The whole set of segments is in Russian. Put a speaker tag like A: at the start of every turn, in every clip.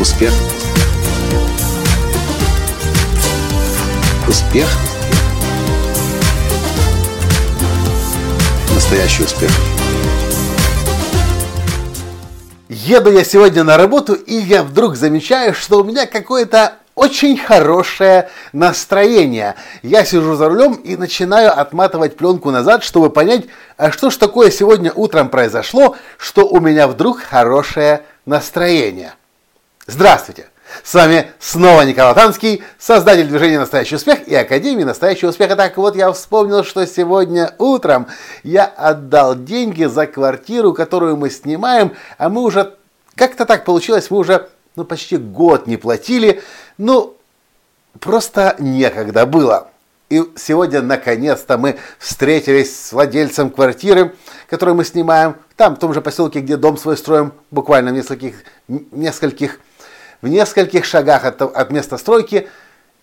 A: Успех. Успех. Настоящий успех.
B: Еду я сегодня на работу, и я вдруг замечаю, что у меня какое-то очень хорошее настроение. Я сижу за рулем и начинаю отматывать пленку назад, чтобы понять, а что ж такое сегодня утром произошло, что у меня вдруг хорошее настроение. Здравствуйте! С вами снова Николай Танский, создатель движения «Настоящий успех» и Академии «Настоящего успеха». Так вот, я вспомнил, что сегодня утром я отдал деньги за квартиру, которую мы снимаем, а мы уже, как-то так получилось, мы уже ну, почти год не платили, ну, просто некогда было. И сегодня, наконец-то, мы встретились с владельцем квартиры, которую мы снимаем, там, в том же поселке, где дом свой строим, буквально в нескольких, нескольких в нескольких шагах от, от места стройки,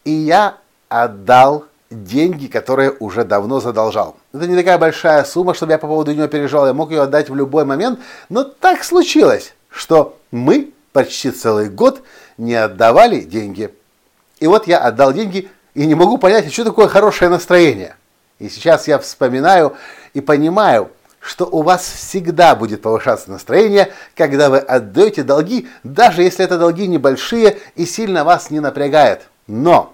B: и я отдал деньги, которые уже давно задолжал. Это не такая большая сумма, чтобы я по поводу нее переживал, я мог ее отдать в любой момент, но так случилось, что мы почти целый год не отдавали деньги. И вот я отдал деньги и не могу понять, что такое хорошее настроение. И сейчас я вспоминаю и понимаю, что у вас всегда будет повышаться настроение, когда вы отдаете долги, даже если это долги небольшие и сильно вас не напрягает. Но,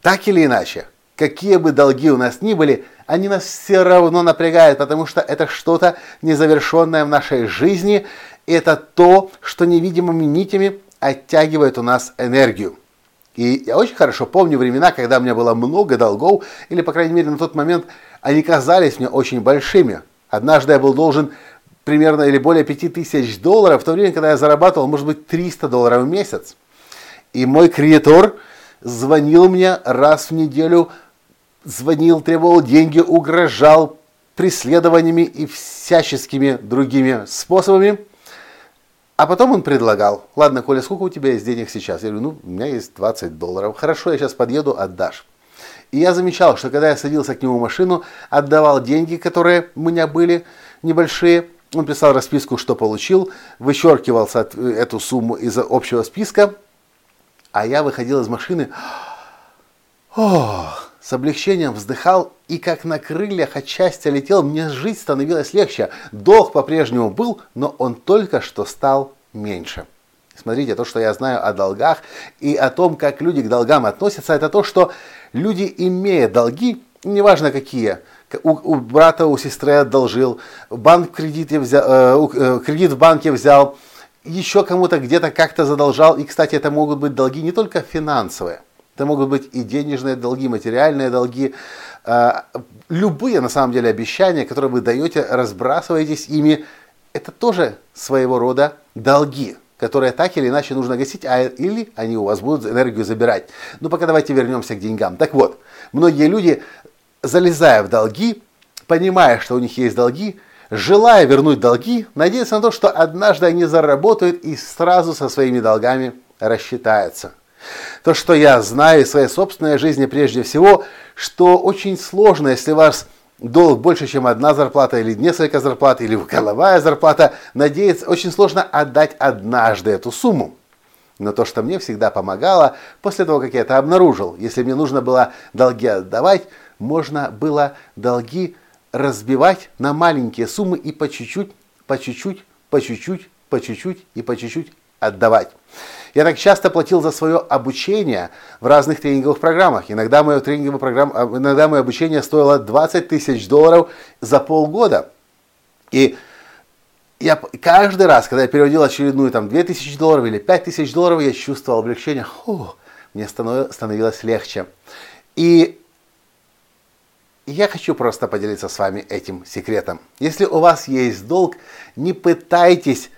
B: так или иначе, какие бы долги у нас ни были, они нас все равно напрягают, потому что это что-то незавершенное в нашей жизни, это то, что невидимыми нитями оттягивает у нас энергию. И я очень хорошо помню времена, когда у меня было много долгов, или, по крайней мере, на тот момент они казались мне очень большими. Однажды я был должен примерно или более 5000 долларов, в то время, когда я зарабатывал, может быть, 300 долларов в месяц. И мой кредитор звонил мне раз в неделю, звонил, требовал деньги, угрожал преследованиями и всяческими другими способами. А потом он предлагал, ладно, Коля, сколько у тебя есть денег сейчас? Я говорю, ну, у меня есть 20 долларов. Хорошо, я сейчас подъеду, отдашь. И я замечал, что когда я садился к нему в машину, отдавал деньги, которые у меня были небольшие, он писал расписку, что получил, вычеркивал эту сумму из общего списка, а я выходил из машины, ох, с облегчением вздыхал и как на крыльях от счастья летел, мне жить становилось легче. Долг по-прежнему был, но он только что стал меньше. Смотрите, то, что я знаю о долгах и о том, как люди к долгам относятся, это то, что люди, имея долги, неважно какие, у, у брата, у сестры одолжил, банк кредит, взял, э, э, кредит в банке взял, еще кому-то где-то как-то задолжал. И, кстати, это могут быть долги не только финансовые, это могут быть и денежные долги, материальные долги, э, любые на самом деле обещания, которые вы даете, разбрасываетесь ими, это тоже своего рода долги, которые так или иначе нужно гасить, а или они у вас будут энергию забирать. Ну пока давайте вернемся к деньгам. Так вот, многие люди, залезая в долги, понимая, что у них есть долги, желая вернуть долги, надеются на то, что однажды они заработают и сразу со своими долгами рассчитаются. То, что я знаю из своей собственной жизни прежде всего, что очень сложно, если вас долг больше, чем одна зарплата или несколько зарплат, или головая зарплата, надеяться, очень сложно отдать однажды эту сумму. Но то, что мне всегда помогало, после того, как я это обнаружил, если мне нужно было долги отдавать, можно было долги разбивать на маленькие суммы и по чуть-чуть, по чуть-чуть, по чуть-чуть, по чуть-чуть и по чуть-чуть отдавать. Я так часто платил за свое обучение в разных тренинговых программах. Иногда мое тренинговое программа, а, иногда мое обучение стоило 20 тысяч долларов за полгода. И я каждый раз, когда я переводил очередную там 2000 долларов или 5000 долларов, я чувствовал облегчение. Фу, мне становилось легче. И я хочу просто поделиться с вами этим секретом. Если у вас есть долг, не пытайтесь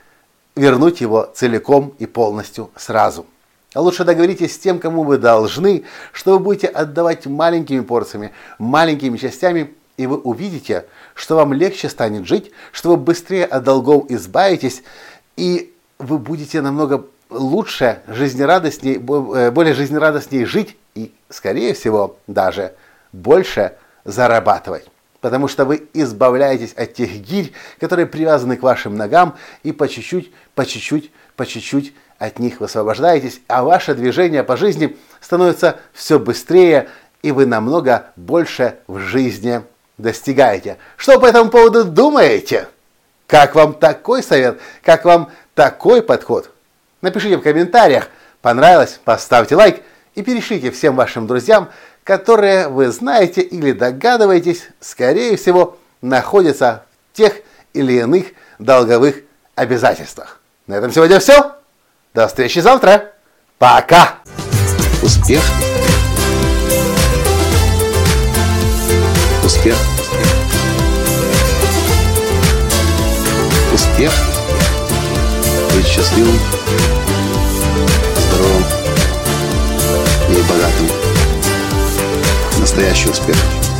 B: вернуть его целиком и полностью сразу. А лучше договоритесь с тем, кому вы должны, что вы будете отдавать маленькими порциями, маленькими частями, и вы увидите, что вам легче станет жить, что вы быстрее от долгов избавитесь, и вы будете намного лучше, жизнерадостней, э, более жизнерадостней жить и, скорее всего, даже больше зарабатывать потому что вы избавляетесь от тех гирь, которые привязаны к вашим ногам, и по чуть-чуть, по чуть-чуть, по чуть-чуть от них высвобождаетесь, а ваше движение по жизни становится все быстрее, и вы намного больше в жизни достигаете. Что по этому поводу думаете? Как вам такой совет? Как вам такой подход? Напишите в комментариях. Понравилось? Поставьте лайк и перешлите всем вашим друзьям, которые вы знаете или догадываетесь, скорее всего, находятся в тех или иных долговых обязательствах. На этом сегодня все. До встречи завтра. Пока.
A: Успех. Успех. Успех. Быть счастливым, здоровым и богатым. Настоящий успех.